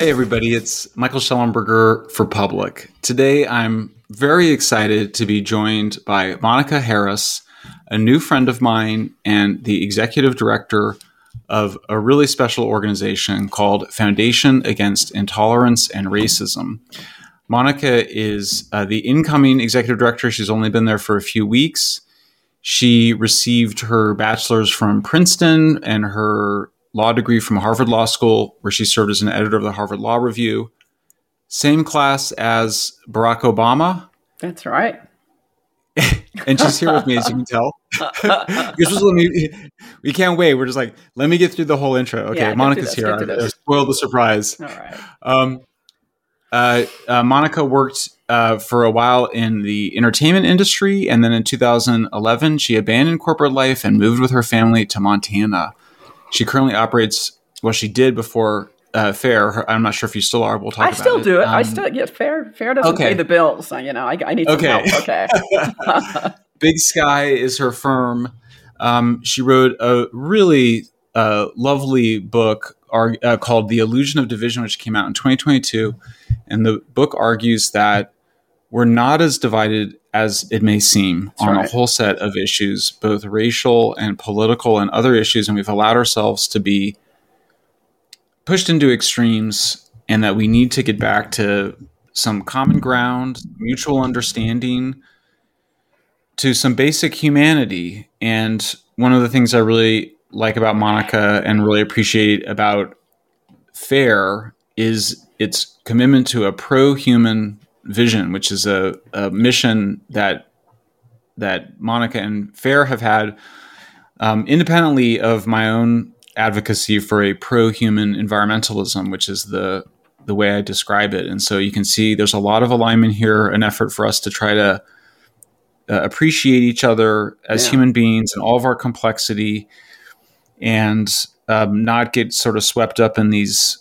Hey, everybody, it's Michael Shellenberger for Public. Today, I'm very excited to be joined by Monica Harris, a new friend of mine and the executive director of a really special organization called Foundation Against Intolerance and Racism. Monica is uh, the incoming executive director. She's only been there for a few weeks. She received her bachelor's from Princeton and her law degree from Harvard Law School, where she served as an editor of the Harvard Law Review. Same class as Barack Obama. That's right. and she's here with me, as you can tell. me, we can't wait. We're just like, let me get through the whole intro. Okay, yeah, Monica's here. I, I spoiled the surprise. All right. Um, uh, uh, Monica worked uh, for a while in the entertainment industry, and then in 2011, she abandoned corporate life and moved with her family to Montana. She currently operates. Well, she did before uh, Fair. I'm not sure if you still are. We'll talk. About it. I still do it. Um, I still yeah. Fair Fair doesn't okay. pay the bills. So, you know, I, I need some okay. help. Okay. Big Sky is her firm. Um, she wrote a really uh, lovely book are, uh, called The Illusion of Division, which came out in 2022. And the book argues that we're not as divided as it may seem That's on right. a whole set of issues, both racial and political and other issues. And we've allowed ourselves to be pushed into extremes, and that we need to get back to some common ground, mutual understanding, to some basic humanity. And one of the things I really like about Monica and really appreciate about Fair is its commitment to a pro-human vision, which is a, a mission that that Monica and Fair have had um, independently of my own advocacy for a pro-human environmentalism, which is the the way I describe it. And so you can see there's a lot of alignment here, an effort for us to try to uh, appreciate each other as yeah. human beings and all of our complexity and um, not get sort of swept up in these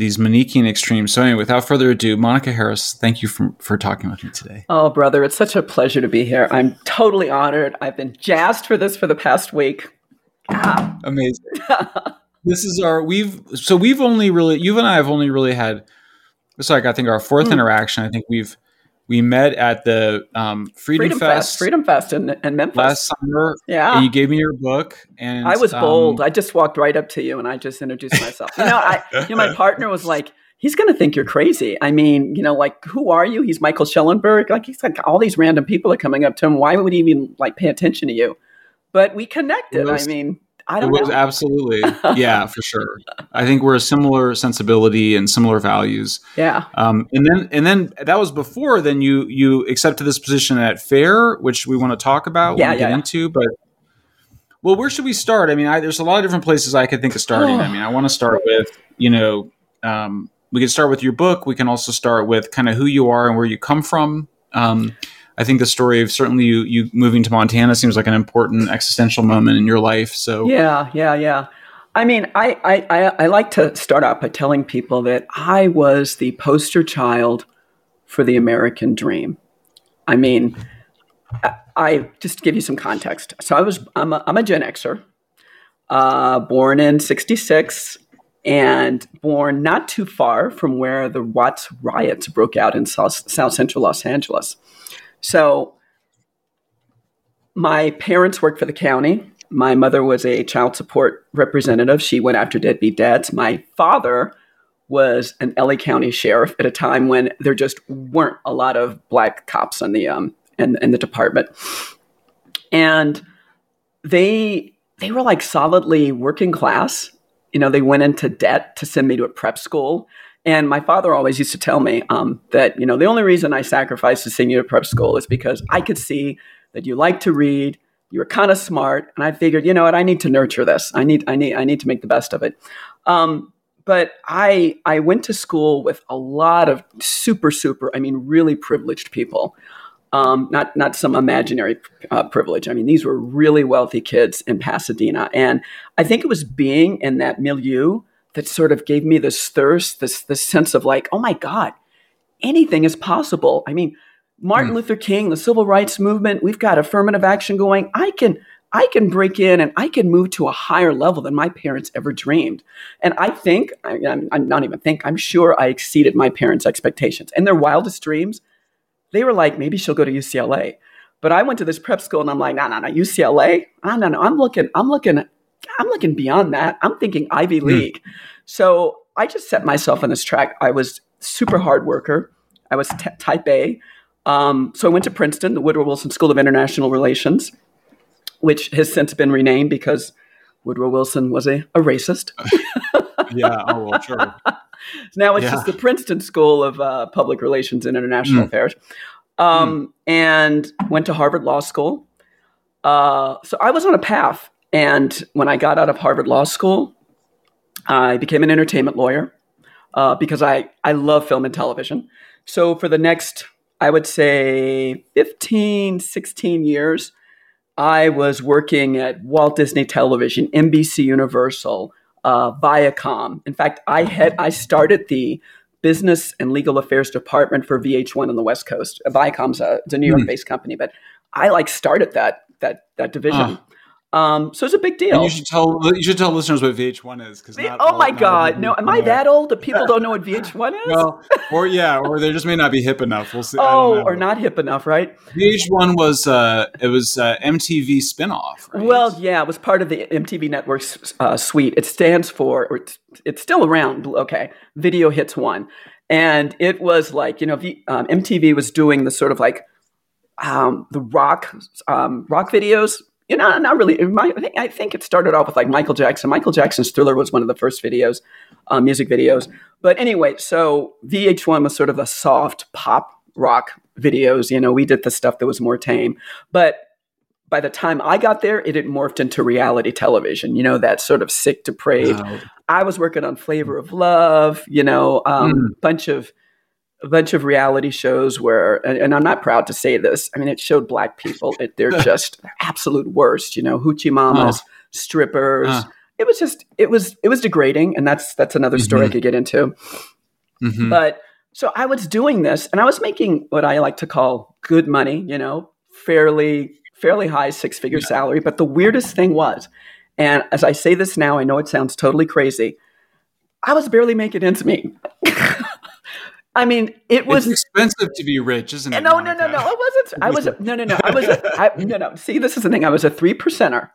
these Manichean extremes. So anyway, without further ado, Monica Harris, thank you for, for talking with me today. Oh, brother, it's such a pleasure to be here. I'm totally honored. I've been jazzed for this for the past week. Ah. Amazing. this is our we've so we've only really you and I have only really had it's like I think our fourth mm. interaction. I think we've we met at the um, Freedom, Freedom Fest, Fest, Freedom Fest in, in Memphis last summer. Yeah, you gave me your book, and I was um, bold. I just walked right up to you and I just introduced myself. you know, I, you know, my partner was like, "He's going to think you're crazy." I mean, you know, like, who are you? He's Michael Schellenberg. Like, he's like all these random people are coming up to him. Why would he even like pay attention to you? But we connected. I mean, I don't it was know. absolutely, yeah, for sure. I think we're a similar sensibility and similar values. Yeah. Um, and then and then that was before. Then you you accepted this position at Fair, which we want to talk about. Yeah, yeah. Get into, but well, where should we start? I mean, I, there's a lot of different places I could think of starting. I mean, I want to start with you know, um, we can start with your book. We can also start with kind of who you are and where you come from. Um, I think the story of certainly you, you moving to Montana seems like an important existential moment in your life. So yeah, yeah, yeah. I mean, I, I, I, like to start out by telling people that I was the poster child for the American dream. I mean, I, I just to give you some context. So I was I'm a, I'm a Gen Xer, uh, born in '66, and born not too far from where the Watts riots broke out in South, South Central Los Angeles. So my parents worked for the county. My mother was a child support representative. She went after deadbeat dads. My father was an LA County sheriff at a time when there just weren't a lot of black cops in the um in, in the department. And they they were like solidly working class. You know, they went into debt to send me to a prep school. And my father always used to tell me um, that, you know, the only reason I sacrificed to send you to prep school is because I could see that you like to read, you were kind of smart, and I figured, you know what, I need to nurture this. I need, I need, I need to make the best of it. Um, but I, I went to school with a lot of super, super, I mean, really privileged people. Um, not not some imaginary uh, privilege. I mean, these were really wealthy kids in Pasadena, and I think it was being in that milieu that sort of gave me this thirst, this this sense of like, oh my God, anything is possible. I mean, Martin mm. Luther King, the civil rights movement, we've got affirmative action going. I can I can break in and I can move to a higher level than my parents ever dreamed. And I think, I, am I'm not even think, I'm sure I exceeded my parents' expectations. And their wildest dreams, they were like, maybe she'll go to UCLA. But I went to this prep school and I'm like, no, no, no, UCLA? No, no, no. I'm looking, I'm looking, I'm looking beyond that. I'm thinking Ivy hmm. League. Mm. So I just set myself on this track. I was super hard worker. I was t- type A. Um, so I went to Princeton, the Woodrow Wilson School of International Relations, which has since been renamed because Woodrow Wilson was a, a racist. yeah, oh, well, sure. now it's yeah. just the Princeton School of uh, Public Relations and International mm. Affairs. Um, mm. And went to Harvard Law School. Uh, so I was on a path. And when I got out of Harvard Law School, I became an entertainment lawyer uh, because I, I love film and television. So for the next, I would say 15, 16 years, I was working at Walt Disney Television, NBC Universal, uh, Viacom. In fact, I had I started the business and legal affairs department for VH1 on the West Coast. Viacom's a, a New York-based mm. company, but I like started that that that division. Uh. Um, so it's a big deal. And you should tell you should tell listeners what VH1 is because oh my god, no, am I that old that people don't know what VH1 is? well, or yeah, or they just may not be hip enough. We'll see. Oh, or not hip enough, right? VH1 was uh, it was uh, MTV spinoff. Right? Well, yeah, it was part of the MTV Network's uh, suite. It stands for, or it's, it's still around. Okay, Video Hits One, and it was like you know, um, MTV was doing the sort of like um, the rock um, rock videos you know, not really. My, I, think, I think it started off with like Michael Jackson. Michael Jackson's Thriller was one of the first videos, uh, music videos. But anyway, so VH1 was sort of the soft pop rock videos. You know, we did the stuff that was more tame. But by the time I got there, it had morphed into reality television. You know, that sort of sick, depraved. Oh. I was working on Flavor of Love. You know, a um, mm. bunch of a bunch of reality shows where, and, and, I'm not proud to say this. I mean, it showed black people They're just absolute worst. You know, hoochie mamas, oh. strippers. Uh. It was just, it was, it was degrading, and that's that's another story mm-hmm. I could get into. Mm-hmm. But so I was doing this, and I was making what I like to call good money. You know, fairly fairly high six figure yeah. salary. But the weirdest thing was, and as I say this now, I know it sounds totally crazy. I was barely making ends meet. I mean, it was it's expensive to be rich, isn't it? No, Monica? no, no, no. I wasn't. I was a, no, no, no. I was a, I, no, no. See, this is the thing. I was a three percenter,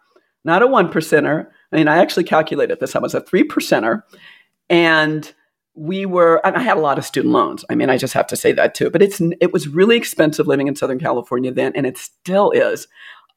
not a one percenter. I mean, I actually calculated this. I was a three percenter, and we were. And I had a lot of student loans. I mean, I just have to say that too. But it's it was really expensive living in Southern California then, and it still is.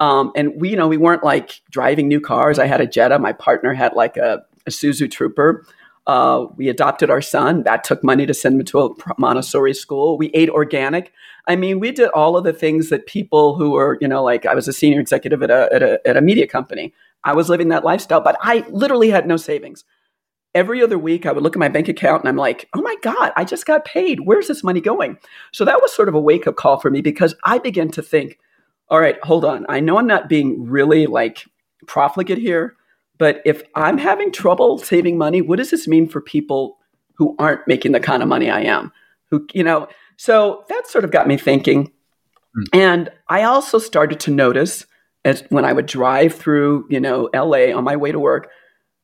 Um, and we, you know, we weren't like driving new cars. I had a Jetta. My partner had like a, a Isuzu Trooper. Uh, we adopted our son. That took money to send him to a Montessori school. We ate organic. I mean, we did all of the things that people who were, you know, like I was a senior executive at a, at a, at a media company. I was living that lifestyle, but I literally had no savings. Every other week, I would look at my bank account and I'm like, oh my God, I just got paid. Where's this money going? So that was sort of a wake up call for me because I began to think, all right, hold on. I know I'm not being really like profligate here, but if I'm having trouble saving money, what does this mean for people who aren't making the kind of money I am? Who, you know, so that sort of got me thinking. Mm. And I also started to notice as when I would drive through, you know, LA on my way to work,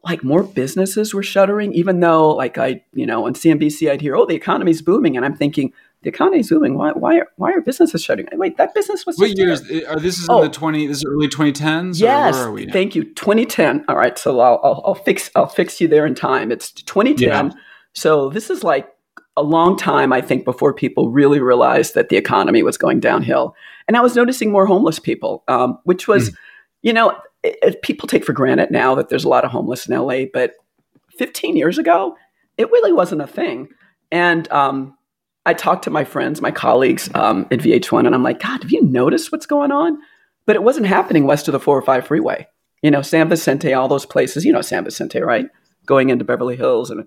like more businesses were shuttering, even though like I, you know, on CNBC I'd hear, oh, the economy's booming. And I'm thinking, the economy is booming. Why, why, are, why are businesses shutting? Wait, that business was. What years are this? Is oh. in the twenty? This is early twenty tens. Yes, thank you. Twenty ten. All right, so I'll, I'll, I'll, fix I'll fix you there in time. It's twenty ten. Yeah. So this is like a long time, I think, before people really realized that the economy was going downhill. And I was noticing more homeless people, um, which was, mm. you know, it, it, people take for granted now that there's a lot of homeless in LA, but 15 years ago, it really wasn't a thing. And um, I talked to my friends, my colleagues um, at VH1, and I'm like, God, have you noticed what's going on? But it wasn't happening west of the 405 freeway. You know, San Vicente, all those places. You know San Vicente, right? Going into Beverly Hills and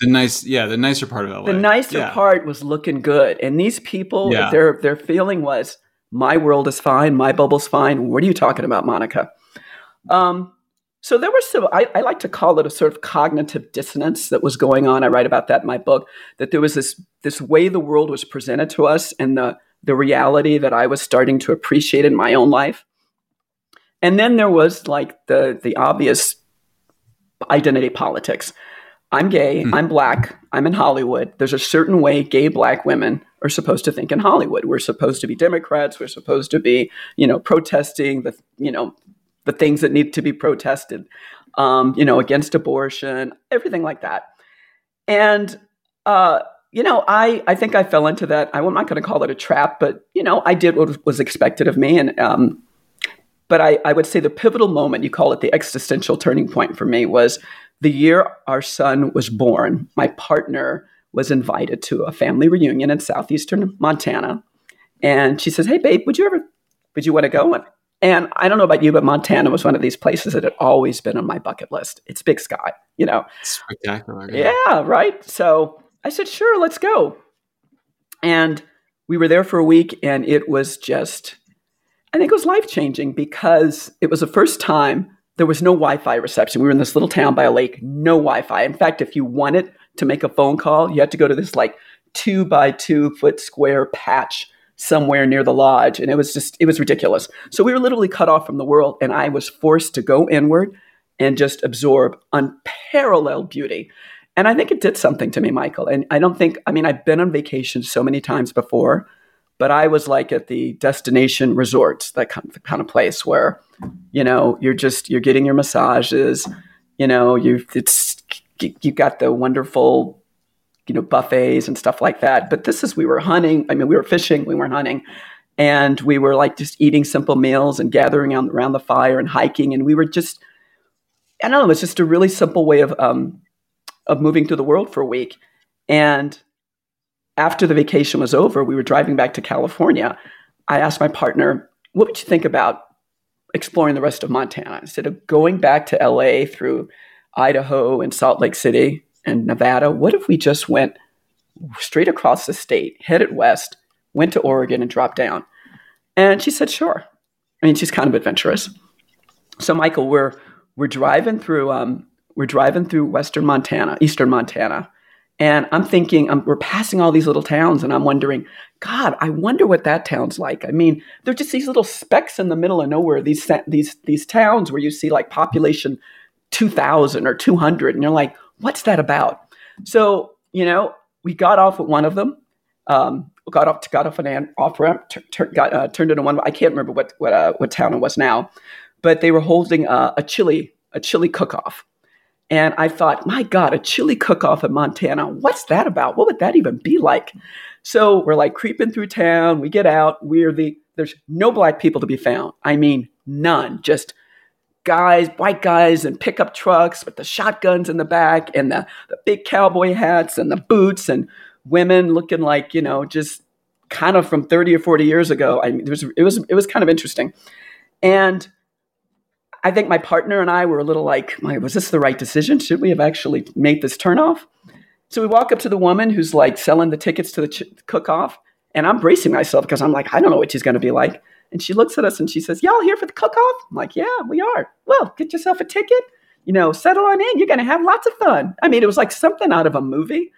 the nice, yeah, the nicer part of LA. The nicer yeah. part was looking good, and these people, yeah. their their feeling was, my world is fine, my bubble's fine. What are you talking about, Monica? Um, so there was some, I, I, like to call it a sort of cognitive dissonance that was going on. I write about that in my book, that there was this, this way the world was presented to us and the, the reality that I was starting to appreciate in my own life. And then there was like the the obvious identity politics. I'm gay, mm. I'm black, I'm in Hollywood. There's a certain way gay black women are supposed to think in Hollywood. We're supposed to be Democrats, we're supposed to be, you know, protesting the, you know, the things that need to be protested, um, you know, against abortion, everything like that. And uh, you know, I I think I fell into that. I'm not going to call it a trap, but you know, I did what was expected of me, and um, but I, I would say the pivotal moment, you call it the existential turning point for me, was the year our son was born. My partner was invited to a family reunion in southeastern Montana. And she says, Hey, babe, would you ever, would you want to go? And, and I don't know about you, but Montana was one of these places that had always been on my bucket list. It's big sky, you know. Spectacular. Yeah. yeah, right. So I said, Sure, let's go. And we were there for a week, and it was just I think it was life changing because it was the first time there was no Wi Fi reception. We were in this little town by a lake, no Wi Fi. In fact, if you wanted to make a phone call, you had to go to this like two by two foot square patch somewhere near the lodge. And it was just, it was ridiculous. So we were literally cut off from the world. And I was forced to go inward and just absorb unparalleled beauty. And I think it did something to me, Michael. And I don't think, I mean, I've been on vacation so many times before but I was like at the destination resorts, that kind of, kind of place where, you know, you're just you're getting your massages, you know, you've—it's—you've got the wonderful, you know, buffets and stuff like that. But this is we were hunting. I mean, we were fishing, we weren't hunting, and we were like just eating simple meals and gathering around, around the fire and hiking, and we were just, I don't know, it was just a really simple way of um, of moving through the world for a week, and after the vacation was over, we were driving back to California. I asked my partner, what would you think about exploring the rest of Montana? Instead of going back to LA through Idaho and Salt Lake City and Nevada, what if we just went straight across the state, headed west, went to Oregon and dropped down? And she said, sure. I mean, she's kind of adventurous. So, Michael, we're we're driving through um, we're driving through western Montana, eastern Montana, and I'm thinking, um, we're passing all these little towns, and I'm wondering, God, I wonder what that town's like. I mean, they're just these little specks in the middle of nowhere. These these these towns where you see like population 2,000 or 200, and you're like, what's that about? So you know, we got off at one of them. Um, got off got off an off ramp, got uh, turned into one. I can't remember what what uh, what town it was now, but they were holding uh, a chili a chili cook off and I thought, my God, a chili cook off in Montana. What's that about? What would that even be like? So we're like creeping through town. We get out. We're the, there's no black people to be found. I mean, none. Just guys, white guys in pickup trucks with the shotguns in the back and the, the big cowboy hats and the boots and women looking like, you know, just kind of from 30 or 40 years ago. I mean, it was, it was, it was kind of interesting. And I think my partner and I were a little like, was this the right decision? Should we have actually made this turnoff? So we walk up to the woman who's like selling the tickets to the ch- cook off. And I'm bracing myself because I'm like, I don't know what she's going to be like. And she looks at us and she says, Y'all here for the cook off? I'm like, Yeah, we are. Well, get yourself a ticket, you know, settle on in. You're going to have lots of fun. I mean, it was like something out of a movie.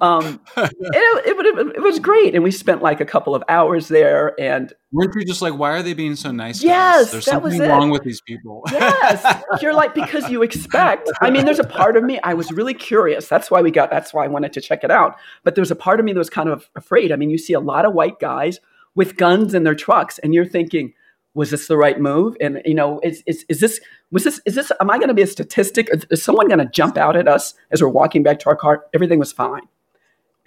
Um, it, it, it, it, was great, and we spent like a couple of hours there. And weren't you just like, why are they being so nice? Yes, there's something wrong with these people. yes, you're like because you expect. I mean, there's a part of me I was really curious. That's why we got. That's why I wanted to check it out. But there's a part of me that was kind of afraid. I mean, you see a lot of white guys with guns in their trucks, and you're thinking. Was this the right move? And you know, is, is, is this was this is this? Am I going to be a statistic? Is someone going to jump out at us as we're walking back to our car? Everything was fine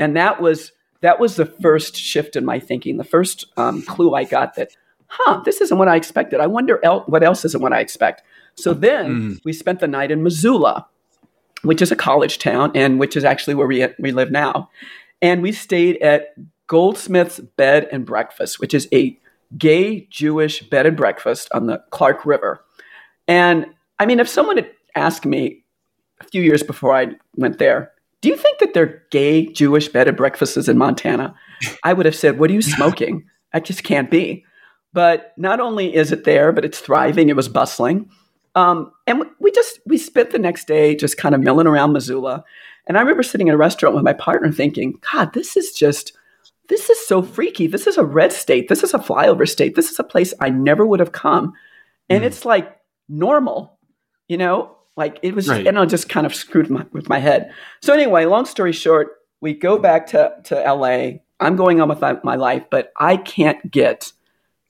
and that was that was the first shift in my thinking the first um, clue i got that huh this isn't what i expected i wonder el- what else isn't what i expect so then mm. we spent the night in missoula which is a college town and which is actually where we, we live now and we stayed at goldsmith's bed and breakfast which is a gay jewish bed and breakfast on the clark river and i mean if someone had asked me a few years before i went there do you think that there are gay Jewish bed and breakfasts in Montana? I would have said, What are you smoking? That just can't be. But not only is it there, but it's thriving. It was bustling. Um, and we just we spent the next day just kind of milling around Missoula. And I remember sitting in a restaurant with my partner thinking, God, this is just this is so freaky. This is a red state. This is a flyover state. This is a place I never would have come. and mm. it's like normal, you know. Like it was, right. and I just kind of screwed my, with my head. So anyway, long story short, we go back to to LA. I'm going on with my life, but I can't get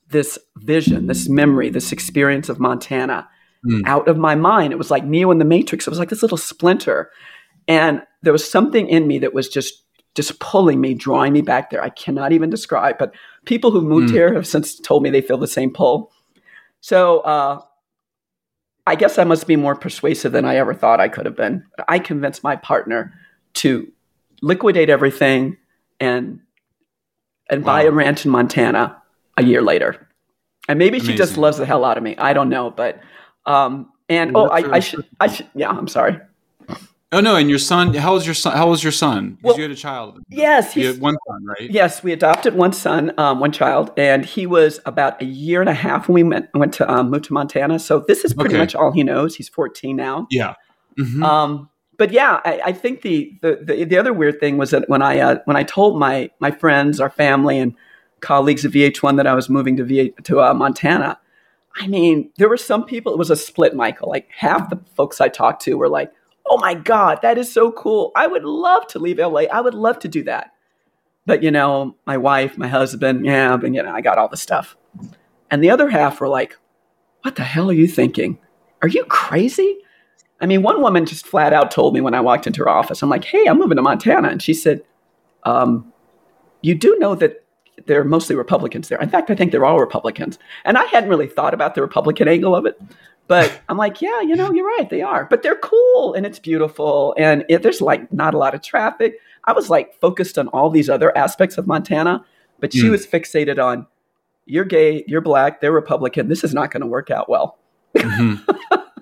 this vision, this memory, this experience of Montana mm. out of my mind. It was like Neo in the Matrix. It was like this little splinter. And there was something in me that was just just pulling me, drawing me back there. I cannot even describe, but people who moved mm. here have since told me they feel the same pull. So uh, I guess I must be more persuasive than I ever thought I could have been. I convinced my partner to liquidate everything and and wow. buy a ranch in Montana a year later. And maybe Amazing. she just loves the hell out of me. I don't know, but um, and oh, I, I should, I should, yeah, I'm sorry. Oh no! And your son? How was your son? How was your son? Well, you had a child. Yes, you had one son, right? Yes, we adopted one son, um, one child, and he was about a year and a half when we went went to um, moved to Montana. So this is pretty okay. much all he knows. He's 14 now. Yeah. Mm-hmm. Um, but yeah, I, I think the, the, the the other weird thing was that when I uh, when I told my my friends, our family, and colleagues at VH1 that I was moving to VH, to uh, Montana, I mean, there were some people. It was a split, Michael. Like half the folks I talked to were like oh my God, that is so cool. I would love to leave LA. I would love to do that. But, you know, my wife, my husband, yeah, but, you know, I got all the stuff. And the other half were like, what the hell are you thinking? Are you crazy? I mean, one woman just flat out told me when I walked into her office, I'm like, hey, I'm moving to Montana. And she said, um, you do know that they're mostly Republicans there. In fact, I think they're all Republicans. And I hadn't really thought about the Republican angle of it. But I'm like, yeah, you know, you're right, they are. But they're cool and it's beautiful and it, there's like not a lot of traffic. I was like focused on all these other aspects of Montana, but she mm. was fixated on you're gay, you're black, they're Republican. This is not going to work out well. Mm-hmm.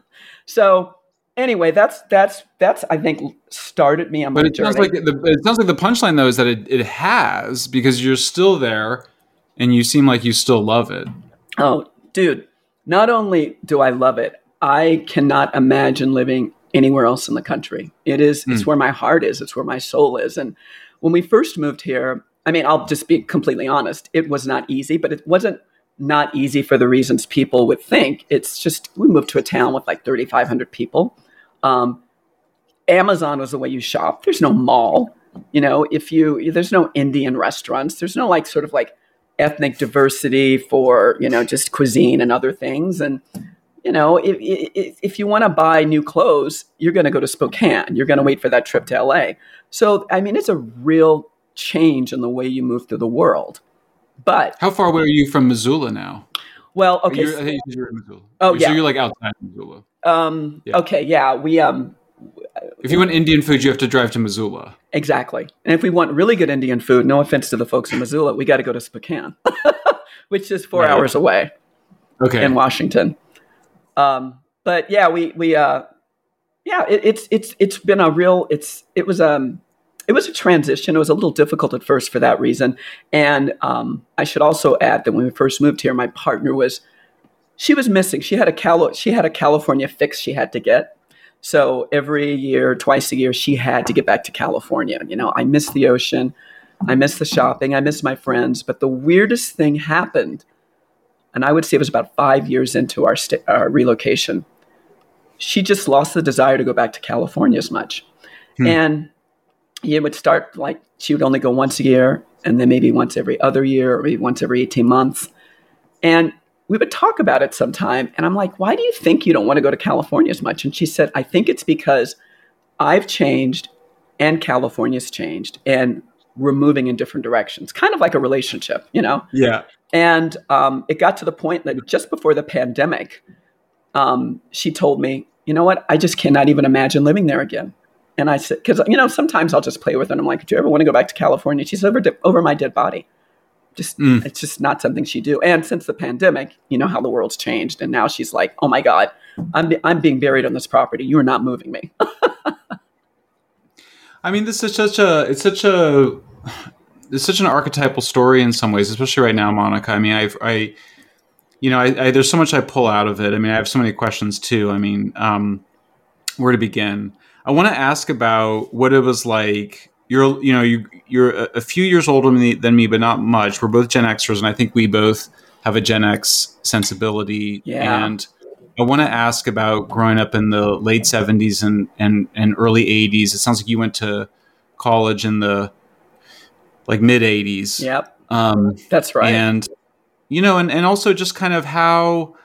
so anyway, that's that's that's I think started me on but my it journey. Sounds like the, it sounds like the punchline though is that it, it has because you're still there and you seem like you still love it. Oh, dude, not only do I love it, I cannot imagine living anywhere else in the country. It is mm. it's hmm. where my heart is, it's where my soul is. And when we first moved here, I mean, I'll just be completely honest, it was not easy, but it wasn't not easy for the reasons people would think. It's just we moved to a town with like 3,500 people. Um, Amazon was the way you shop. There's no mall. You know, if you there's no Indian restaurants. There's no like sort of like ethnic diversity, for you know just cuisine and other things. And you know, if, if, if you want to buy new clothes, you're going to go to Spokane. You're going to wait for that trip to LA. So I mean, it's a real change in the way you move through the world. But how far away are you from Missoula now? Well, okay. You're, think you're. Oh, so yeah. So you're like outside Missoula. Um. Yeah. Okay. Yeah. We um if you want Indian food, you have to drive to Missoula. Exactly. And if we want really good Indian food, no offense to the folks in Missoula, we got to go to Spokane, which is four right. hours away. Okay. In Washington. Um, but yeah, we we uh, yeah, it, it's it's it's been a real it's it was um it was a transition. It was a little difficult at first for that reason. And um, I should also add that when we first moved here, my partner was she was missing. She had a Cali- she had a California fix she had to get so every year, twice a year, she had to get back to California. You know, I miss the ocean, I miss the shopping, I miss my friends. But the weirdest thing happened, and I would say it was about five years into our, st- our relocation. She just lost the desire to go back to California as much. Hmm. And it would start like she would only go once a year, and then maybe once every other year, or maybe once every 18 months. And we would talk about it sometime. And I'm like, why do you think you don't want to go to California as much? And she said, I think it's because I've changed and California's changed and we're moving in different directions, kind of like a relationship, you know? Yeah. And um, it got to the point that just before the pandemic, um, she told me, you know what? I just cannot even imagine living there again. And I said, because, you know, sometimes I'll just play with her and I'm like, do you ever want to go back to California? She's over, over my dead body. Just mm. it's just not something she do. And since the pandemic, you know how the world's changed, and now she's like, "Oh my god, I'm I'm being buried on this property. You are not moving me." I mean, this is such a it's such a it's such an archetypal story in some ways, especially right now, Monica. I mean, I've I you know, I, I, there's so much I pull out of it. I mean, I have so many questions too. I mean, um, where to begin? I want to ask about what it was like you're you know you you're a, a few years older than me, than me, but not much. We're both Gen Xers, and I think we both have a Gen X sensibility. Yeah. And I want to ask about growing up in the late 70s and, and, and early 80s. It sounds like you went to college in the like mid 80s. Yep. Um, That's right. and you know, and, and also just kind of how,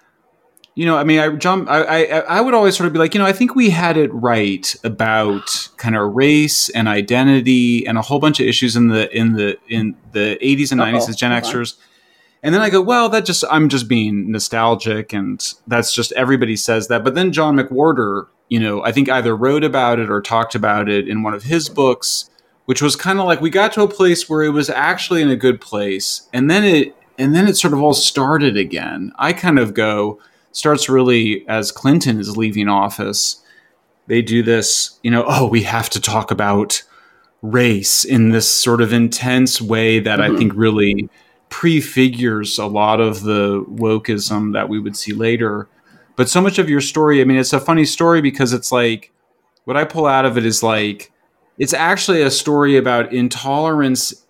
you know, I mean, I jump, I, I, I would always sort of be like, you know, I think we had it right about kind of race and identity and a whole bunch of issues in the in the in the 80s and 90s Uh-oh, as Gen. Xers. And then I go, well, that just I'm just being nostalgic, and that's just everybody says that. But then John McWhorter, you know, I think either wrote about it or talked about it in one of his books, which was kind of like we got to a place where it was actually in a good place, and then it and then it sort of all started again. I kind of go starts really as Clinton is leaving office. They do this, you know, oh, we have to talk about race in this sort of intense way that I Mhm. think really prefigures a lot of the wokeism that we would see later. But so much of your story, I mean, it's a funny story because it's like what I pull out of it is like it's actually a story about intolerance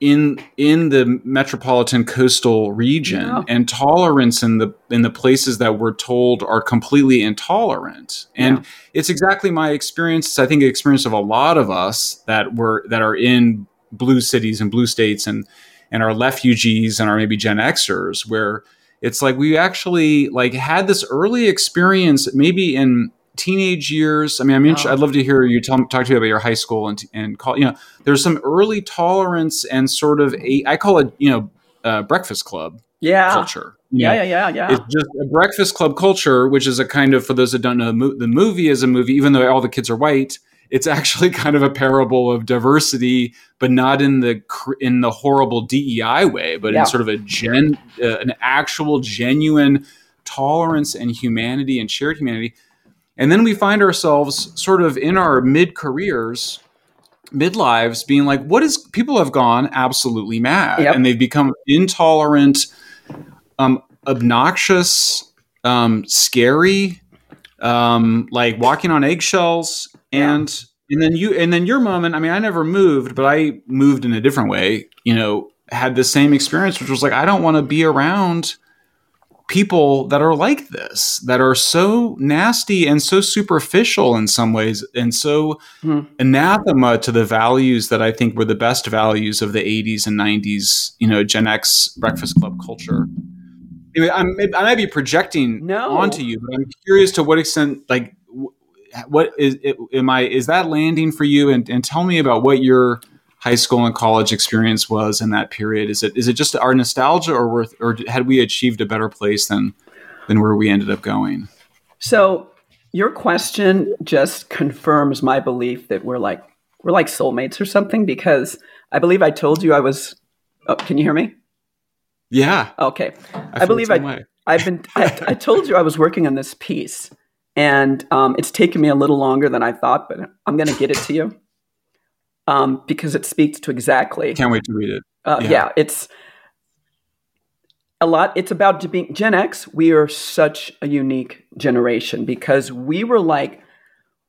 in in the metropolitan coastal region Yeah. and tolerance in the in the places that we're told are completely intolerant. And Yeah. it's exactly my experience. I think the experience of a lot of us that were that are in blue cities and blue states and and our refugees and our maybe Gen Xers, where it's like we actually like had this early experience, maybe in teenage years. I mean, I'm Oh. I'd love to hear you tell, talk to me about your high school and and call. You know, there's some early tolerance and sort of a I call it you know uh, breakfast club yeah. culture. You Yeah, yeah, yeah, yeah. it's just a breakfast club culture, which is a kind of, for those that don't know, the movie is a movie, even though all the kids are white. It's actually kind of a parable of diversity, but not in the cr- in the horrible DEI way, but Yeah. in sort of a gen, uh, an actual genuine tolerance and humanity and shared humanity. And then we find ourselves sort of in our mid careers, mid lives, being like, what is people have gone absolutely mad Yep. and they've become intolerant, um, obnoxious, um, scary, um, like walking on eggshells. And and then you and then your moment, I mean, I never moved, but I moved in a different way, you know, had the same experience, which was like, I don't want to be around people that are like this, that are so nasty and so superficial in some ways, and so Hmm. anathema to the values that I think were the best values of the 80s and 90s, you know, Gen X Breakfast Club culture. Anyway, I'm, I might be projecting No. onto you, but I'm curious to what extent, like, what is it, am I? Is that landing for you? And, and tell me about what your high school and college experience was in that period. Is it is it just our nostalgia, or were, or had we achieved a better place than than where we ended up going? So your question just confirms my belief that we're like we're like soulmates or something because I believe I told you I was. Oh, can you hear me? Yeah, Okay. I, I believe I- way. I've been. I, I told you I was working on this piece, and um, it's taken me a little longer than I thought, but I'm going to get it to you um, because it speaks to exactly. Can't wait to read it. Uh, Yeah. yeah. it's a lot. It's about being Gen X. We are such a unique generation because we were like,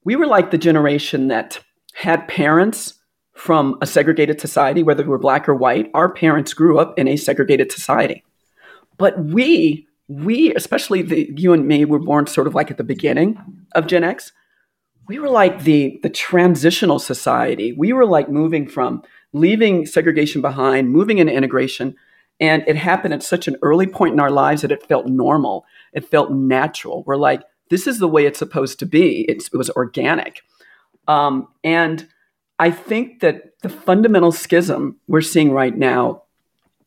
we were like the generation that had parents from a segregated society, whether we were black or white. Our parents grew up in a segregated society, but we, we, especially the you and me, were born sort of like at the beginning of Gen X. We were like the the transitional society. We were like moving from leaving segregation behind, moving into integration. And it happened at such an early point in our lives that it felt normal. It felt natural. We're like, this is the way it's supposed to be. It's, it was organic. Um, and I think that the fundamental schism we're seeing right now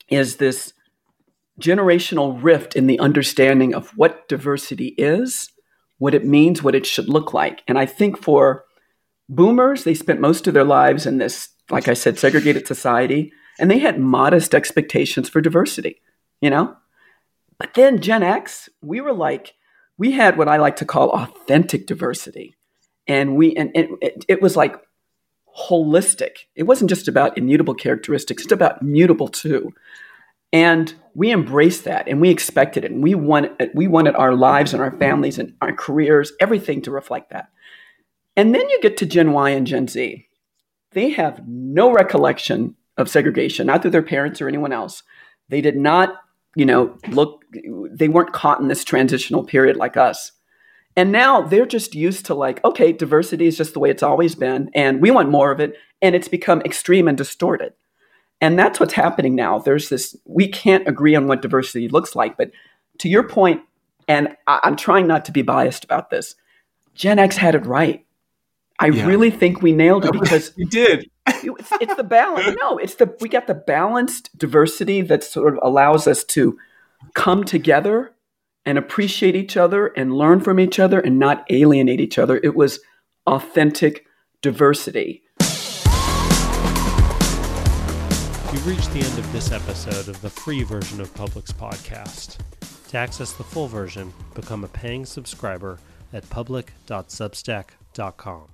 is this generational rift in the understanding of what diversity is, what it means, what it should look like. And I think for boomers, they spent most of their lives in this, like I said, segregated society, and they had modest expectations for diversity, you know? But then Gen X, we were like, we had what I like to call authentic diversity. And we and, it, it was like holistic. It wasn't just about immutable characteristics, it's about mutable too. And we embraced that and we expected it. And we wanted, we wanted our lives and our families and our careers, everything to reflect that. And then you get to Gen Y and Gen Z. They have no recollection of segregation, not through their parents or anyone else. They did not you know, look, they weren't caught in this transitional period like us. And now they're just used to like, okay, diversity is just the way it's always been, and we want more of it, and it's become extreme and distorted. And that's what's happening now. There's this, we can't agree on what diversity looks like. But to your point, and I, am trying not to be biased about this, Gen X had it right. I yeah. really think we nailed it because we did. it's, it's the balance. No, it's the we got the balanced diversity that sort of allows us to come together and appreciate each other and learn from each other and not alienate each other. It was authentic diversity. You've reached the end of this episode of the free version of Public's podcast. To access the full version, become a paying subscriber at public.substack.com.